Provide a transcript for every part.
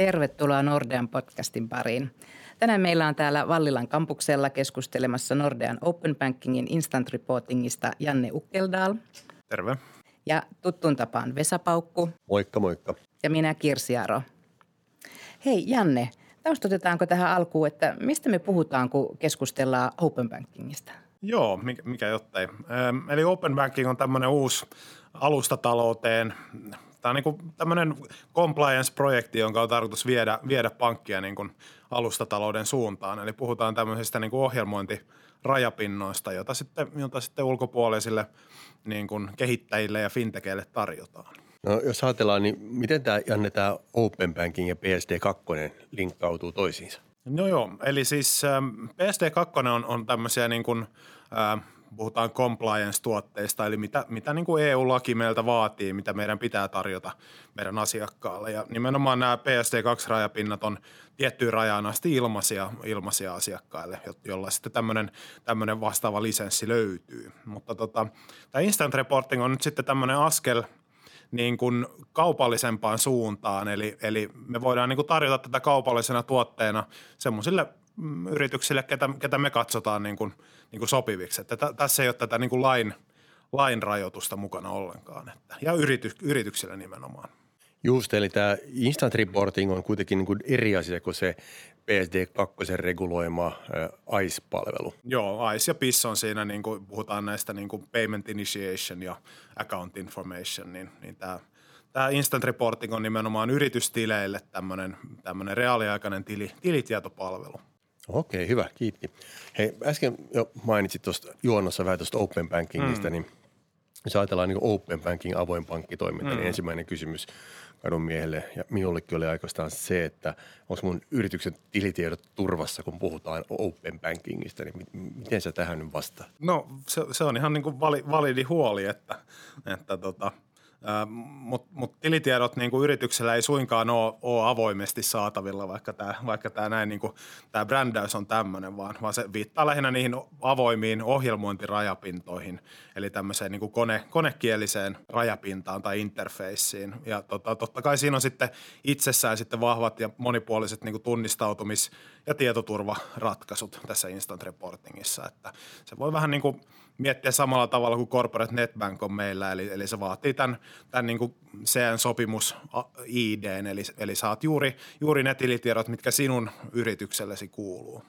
Tervetuloa Nordean podcastin pariin. Tänään meillä on täällä Vallilan kampuksella keskustelemassa Nordean Open Bankingin Instant Reportingista Janne Ukkeldal. Terve. Ja tuttuun tapaan Vesa Paukku. Moikka, moikka. Ja minä Kirsi Aro. Hei Janne, taustotetaanko tähän alkuun, että mistä me puhutaan, kun keskustellaan Open Bankingista? Joo, mikä, mikä jottei. Eli Open Banking on tämmöinen uusi alustatalouteen Tämä on niin tämmöinen compliance-projekti, jonka on tarkoitus viedä, viedä pankkia niin kuin alustatalouden suuntaan. Eli puhutaan tämmöisistä niin kuin ohjelmointirajapinnoista, jota sitten, jota sitten ulkopuolisille niin kuin kehittäjille ja fintekeille tarjotaan. No, jos ajatellaan, niin miten tämä, Janne, tämä Open Banking ja PSD2 linkkautuu toisiinsa? No joo, eli siis ähm, PSD2 on, on tämmöisiä niin kuin, äh, puhutaan compliance-tuotteista, eli mitä, mitä niin kuin EU-laki meiltä vaatii, mitä meidän pitää tarjota meidän asiakkaalle. Ja nimenomaan nämä PSD2-rajapinnat on tiettyyn rajaan asti ilmaisia, ilmaisia asiakkaille, jolla sitten tämmöinen, tämmöinen vastaava lisenssi löytyy. Mutta tota, tämä instant reporting on nyt sitten tämmöinen askel niin kuin kaupallisempaan suuntaan, eli, eli me voidaan niin kuin tarjota tätä kaupallisena tuotteena semmoisille Mm, yrityksille, ketä, ketä me katsotaan niin kuin, niin kuin sopiviksi. Että t- tässä ei ole tätä niin kuin lain, lain rajoitusta mukana ollenkaan. Että, ja yrity, yrityksille nimenomaan. Just, eli tämä instant reporting on kuitenkin niin kuin eri asia kuin se PSD2 reguloima ICE-palvelu. Joo, ICE ja PIS on siinä, niin kuin puhutaan näistä niin kuin payment initiation ja account information, niin, niin tämä – tämä instant reporting on nimenomaan yritystileille tämmöinen, tämmöinen reaaliaikainen tili, tilitietopalvelu. Okei, hyvä, kiitti. Hei, äsken jo mainitsit tuosta juonnossa vähän tuosta open bankingista, mm. niin jos ajatellaan niin open banking, avoin pankkitoiminta, niin mm. niin ensimmäinen kysymys kadun miehelle ja minullekin oli oikeastaan se, että onko mun yrityksen tilitiedot turvassa, kun puhutaan open bankingista, niin miten sä tähän nyt vastaat? No se, se on ihan niin kuin validi huoli, että, että tota – mutta mut tilitiedot niin kuin yrityksellä ei suinkaan ole, ole avoimesti saatavilla, vaikka tämä vaikka tää näin niin kuin, tää brändäys on tämmöinen, vaan, vaan se viittaa lähinnä niihin avoimiin ohjelmointirajapintoihin, eli tämmöiseen niin kuin kone, konekieliseen rajapintaan tai interfeissiin. Ja tota, totta kai siinä on sitten itsessään sitten vahvat ja monipuoliset niin kuin tunnistautumis- ja tietoturvaratkaisut tässä instant reportingissa, että se voi vähän niin kuin – miettiä samalla tavalla kuin Corporate Netbank on meillä, eli, eli se vaatii tämän, tämän niin kuin CN-sopimus ID, eli, eli saat juuri, juuri ne tilitiedot, mitkä sinun yrityksellesi kuuluu.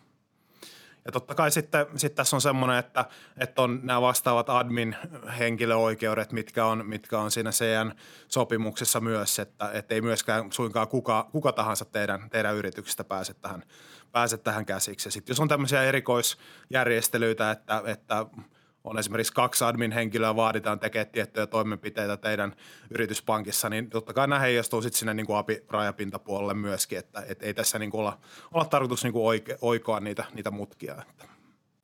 Ja totta kai sitten, sitten tässä on semmoinen, että, että on nämä vastaavat admin-henkilöoikeudet, mitkä on, mitkä on siinä CN-sopimuksessa myös, että, että ei myöskään suinkaan kuka, kuka tahansa teidän, teidän yrityksestä pääse tähän, pääse tähän käsiksi. Ja sitten jos on tämmöisiä erikoisjärjestelyitä, että, että on esimerkiksi kaksi admin-henkilöä, vaaditaan tekemään tiettyjä toimenpiteitä teidän yrityspankissa, niin totta kai nämä heijastuu sitten sinne niin kuin API-rajapintapuolelle myöskin, että et ei tässä niin kuin olla, olla tarkoitus niin kuin oike, oikoa niitä, niitä mutkia. Että.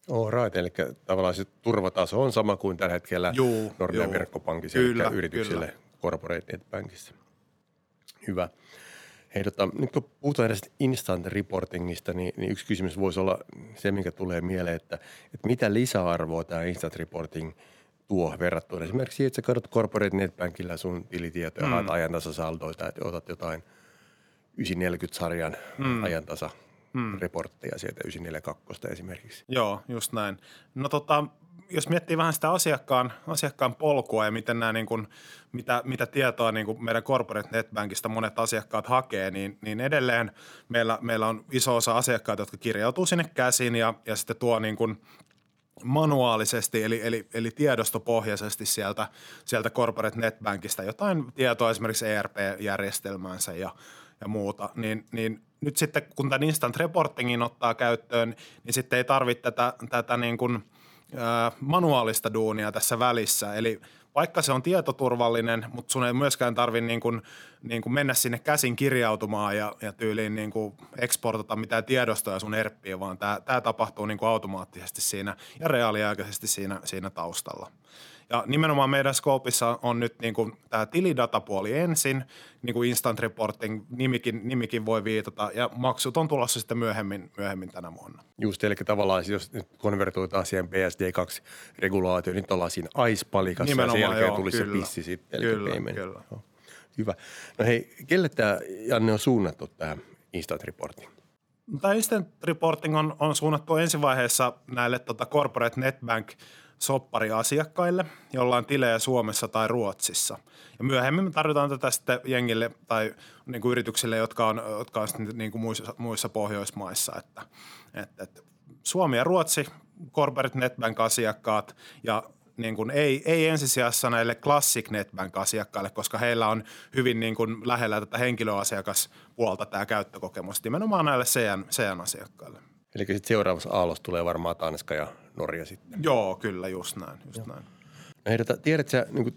Oh, right, eli tavallaan se turvataso on sama kuin tällä hetkellä juu, Nordean verkkopankissa, eli yrityksille kyllä. corporate bankissa. Hyvä. Hei, tota, nyt kun puhutaan edes instant reportingista, niin, niin yksi kysymys voisi olla se, mikä tulee mieleen, että, että mitä lisäarvoa tämä instant reporting tuo verrattuna esimerkiksi että sä katsot corporate netbankilla sun tilitietoja, mm. haet ajantasasaldoita, että otat jotain 940-sarjan mm. ajantasa mm. reportteja sieltä 942 esimerkiksi. Joo, just näin. No tota, jos miettii vähän sitä asiakkaan, asiakkaan polkua ja miten nämä, niin kuin, mitä, mitä tietoa niin kuin meidän corporate netbankista monet asiakkaat hakee, niin, niin edelleen meillä, meillä on iso osa asiakkaita, jotka kirjautuu sinne käsin ja, ja sitten tuo niin kuin manuaalisesti eli, eli, eli tiedostopohjaisesti sieltä, sieltä corporate netbankista jotain tietoa esimerkiksi ERP-järjestelmäänsä ja, ja muuta, niin, niin nyt sitten kun tämän instant reportingin ottaa käyttöön, niin sitten ei tarvitse tätä, tätä niin kuin – manuaalista duunia tässä välissä. Eli vaikka se on tietoturvallinen, mutta sun ei myöskään tarvitse niin kuin, niin kuin mennä sinne käsin kirjautumaan ja, ja tyyliin niin kuin exportata mitään tiedostoja sun erppiä, vaan tämä, tämä tapahtuu niin kuin automaattisesti siinä ja reaaliaikaisesti siinä, siinä taustalla. Ja nimenomaan meidän Scopeissa on nyt niin kuin tämä tilidatapuoli ensin, niin kuin instant reporting nimikin, nimikin voi viitata, ja maksut on tulossa sitten myöhemmin, myöhemmin tänä vuonna. Just, eli tavallaan jos nyt konvertoitaan siihen PSD2-regulaatioon, niin ollaan siinä ICE-palikassa, nimenomaan, ja sen jälkeen joo, tulisi kyllä, se pissi sitten, eli kyllä, payment. Kyllä. Hyvä. No hei, kelle tämä Janne on suunnattu tämä Instant Reporting? Tämä Instant Reporting on, on suunnattu ensivaiheessa näille tota Corporate Netbank soppariasiakkaille, joilla on tilejä Suomessa tai Ruotsissa. Ja myöhemmin me tarjotaan tätä sitten jengille tai niin kuin yrityksille, jotka on, jotka on niin kuin muissa, muissa Pohjoismaissa. Että, että, että Suomi ja Ruotsi, Corporate Netbank-asiakkaat ja niin kuin ei, ei ensisijassa näille Classic Netbank-asiakkaille, koska heillä on hyvin niin kuin lähellä tätä henkilöasiakaspuolta tämä käyttökokemus nimenomaan näille CN, CN-asiakkaille. Eli sitten seuraavassa aallossa tulee varmaan Tanska ja Norja sitten. Joo, kyllä, just näin. Just näin. No Heidät, tiedätkö niin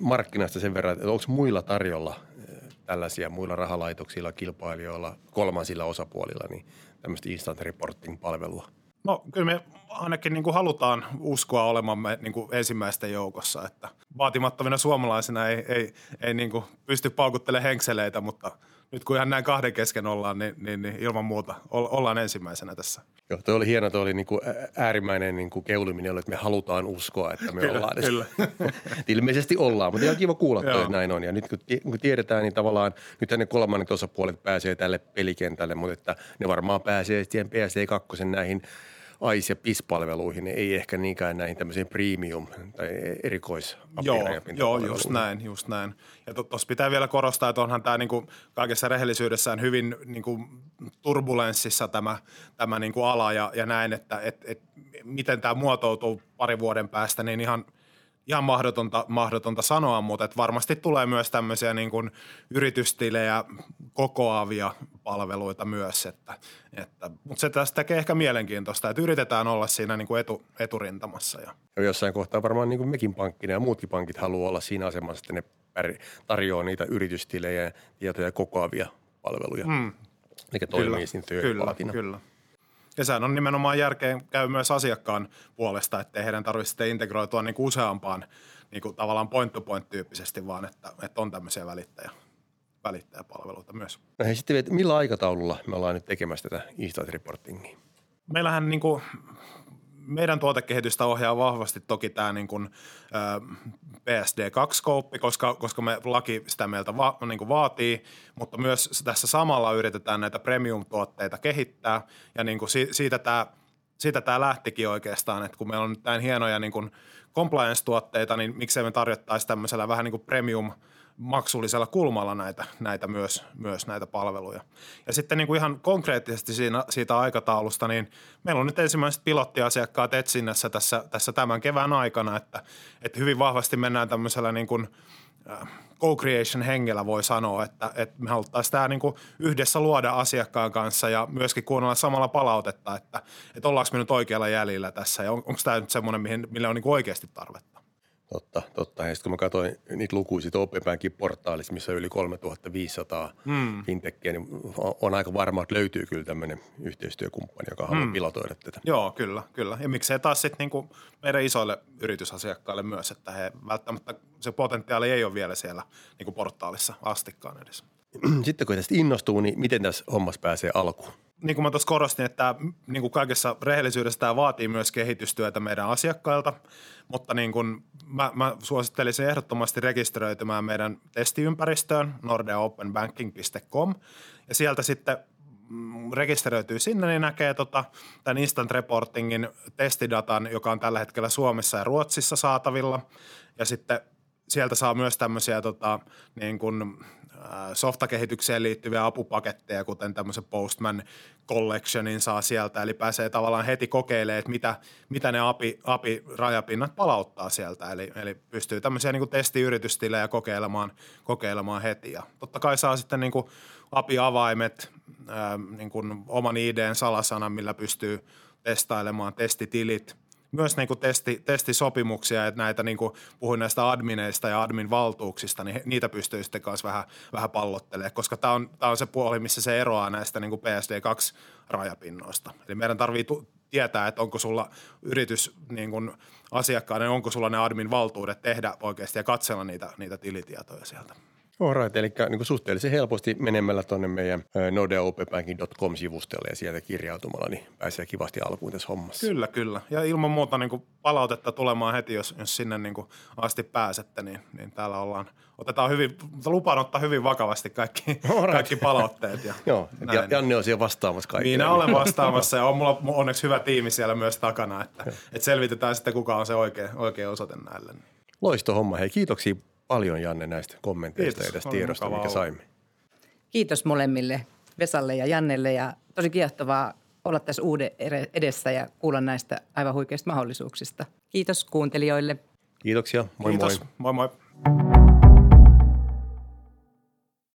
markkinasta sen verran, että onko muilla tarjolla eh, tällaisia muilla rahalaitoksilla, kilpailijoilla, kolmansilla osapuolilla, niin tämmöistä instant reporting-palvelua? No kyllä me ainakin niin kuin halutaan uskoa olemamme niin kuin ensimmäisten joukossa, että vaatimattomina suomalaisina ei, ei, ei niin kuin pysty paukuttelemaan henkseleitä, mutta nyt kun ihan näin kahden kesken ollaan, niin, niin, niin ilman muuta ollaan ensimmäisenä tässä. Joo, toi oli hieno, toi oli niin kuin äärimmäinen niin kuin keuliminen, että me halutaan uskoa, että me kyllä, ollaan. Kyllä. Ilmeisesti ollaan, mutta ihan kiva kuulla toi, että näin on. Ja nyt kun tiedetään, niin tavallaan nyt ne kolmannet osapuolet pääsee tälle pelikentälle, mutta että ne varmaan pääsee sitten PSD2 näihin – AIS- ja PIS-palveluihin, niin ei ehkä niinkään näihin tämmöisiin premium- tai erikois Joo, joo just näin, just näin. Ja tuossa pitää vielä korostaa, että onhan tämä niinku kaikessa rehellisyydessään hyvin niinku turbulenssissa tämä, tämä niinku ala ja, ja näin, että et, et, miten tämä muotoutuu pari vuoden päästä, niin ihan – ihan mahdotonta, mahdotonta sanoa, mutta että varmasti tulee myös tämmöisiä niin kuin yritystilejä kokoavia palveluita myös. Että, että, mutta se tästä tekee ehkä mielenkiintoista, että yritetään olla siinä niin kuin etu, eturintamassa. Ja. ja jossain kohtaa varmaan niin kuin mekin pankkina ja muutkin pankit haluaa olla siinä asemassa, että ne tarjoaa niitä yritystilejä ja tietoja kokoavia palveluja. Mm. Mikä toimii siinä Kyllä, kyllä. Ja sehän on nimenomaan järkeen käy myös asiakkaan puolesta, että heidän tarvitse sitten integroitua niin kuin useampaan niin kuin tavallaan point-to-point-tyyppisesti, vaan että, että on tämmöisiä välittäjä, välittäjäpalveluita myös. No hei, sitten millä aikataululla me ollaan nyt tekemässä tätä instant reportingia? Meillähän niin kuin meidän tuotekehitystä ohjaa vahvasti toki tämä niin kuin, PSD2-skouppi, koska, koska me laki sitä meiltä va, niin kuin vaatii, mutta myös tässä samalla yritetään näitä premium-tuotteita kehittää. Ja niin kuin siitä tämä siitä tämä lähtikin oikeastaan, että kun meillä on nyt näin hienoja niin kuin compliance-tuotteita, niin miksei me tarjottaisi tämmöisellä vähän niin kuin premium – maksullisella kulmalla näitä, näitä myös, myös näitä palveluja. Ja sitten niin kuin ihan konkreettisesti siinä, siitä aikataulusta, niin meillä on nyt ensimmäiset pilottiasiakkaat etsinnässä tässä, tässä tämän kevään aikana, että, että hyvin vahvasti mennään tämmöisellä niin kuin, äh, co-creation hengellä voi sanoa, että, että me haluttaisiin tämä niin yhdessä luoda asiakkaan kanssa ja myöskin kuunnella samalla palautetta, että, että ollaanko me nyt oikealla jäljellä tässä ja on, onko tämä nyt semmoinen, millä on niin oikeasti tarvetta. Totta, totta. Ja sitten kun mä katsoin niitä lukuja siitä OpenBankin portaalissa, missä on yli 3500 mm. fintechia, niin on aika varma, että löytyy kyllä tämmöinen yhteistyökumppani, joka haluaa mm. pilotoida tätä. Joo, kyllä, kyllä. Ja miksei taas sitten niinku meidän isoille yritysasiakkaille myös, että he välttämättä se potentiaali ei ole vielä siellä niinku portaalissa astikkaan edes. Sitten kun tästä innostuu, niin miten tässä hommassa pääsee alkuun? niin kuin mä tuossa korostin, että niin kuin kaikessa rehellisyydessä tämä vaatii myös kehitystyötä meidän asiakkailta, mutta niin kuin mä, mä suosittelisin ehdottomasti rekisteröitymään meidän testiympäristöön nordeaopenbanking.com ja sieltä sitten mm, rekisteröityy sinne, niin näkee tota, tämän Instant Reportingin testidatan, joka on tällä hetkellä Suomessa ja Ruotsissa saatavilla. Ja sitten sieltä saa myös tämmöisiä tota, niin kuin softakehitykseen liittyviä apupaketteja, kuten tämmöisen Postman Collectionin saa sieltä, eli pääsee tavallaan heti kokeilemaan, että mitä, mitä ne API, API-rajapinnat palauttaa sieltä, eli, eli pystyy tämmöisiä niin testiyritystilejä kokeilemaan, kokeilemaan heti, ja totta kai saa sitten niin API-avaimet, ää, niin kuin oman IDn salasanan, millä pystyy testailemaan testitilit – myös niin kuin testi, testisopimuksia, että näitä niin kuin puhuin näistä admineista ja admin valtuuksista, niin niitä pystyy sitten kanssa vähän, vähän pallottelemaan, koska tämä on, tämä on se puoli, missä se eroaa näistä niin kuin PSD2-rajapinnoista. Eli meidän tarvitsee tietää, että onko sulla yritys niin kuin asiakkaana, onko sulla ne admin valtuudet tehdä oikeasti ja katsella niitä, niitä tilitietoja sieltä. Alright, eli niin suhteellisen helposti menemällä tuonne meidän nordeaopenbanking.com-sivustolle ja sieltä kirjautumalla, niin pääsee kivasti alkuun tässä hommassa. Kyllä, kyllä. Ja ilman muuta niin kuin palautetta tulemaan heti, jos, jos sinne niin kuin asti pääsette, niin, niin täällä ollaan, otetaan hyvin, lupaan ottaa hyvin vakavasti kaikki, kaikki palautteet. Ja Joo, ja Janne on siellä vastaamassa kaikille. Minä olen vastaamassa ja on mulla onneksi hyvä tiimi siellä myös takana, että, että selvitetään sitten kuka on se oikea, oikea osoite näille. Loisto homma. Hei, kiitoksia paljon Janne näistä kommenteista Kiitos. ja tästä tiedosta, mikä saimme. Kiitos molemmille, Vesalle ja Jannelle ja tosi kiehtovaa olla tässä uuden edessä ja kuulla näistä aivan huikeista mahdollisuuksista. Kiitos kuuntelijoille. Kiitoksia. Moi Kiitos. moi. Moi moi.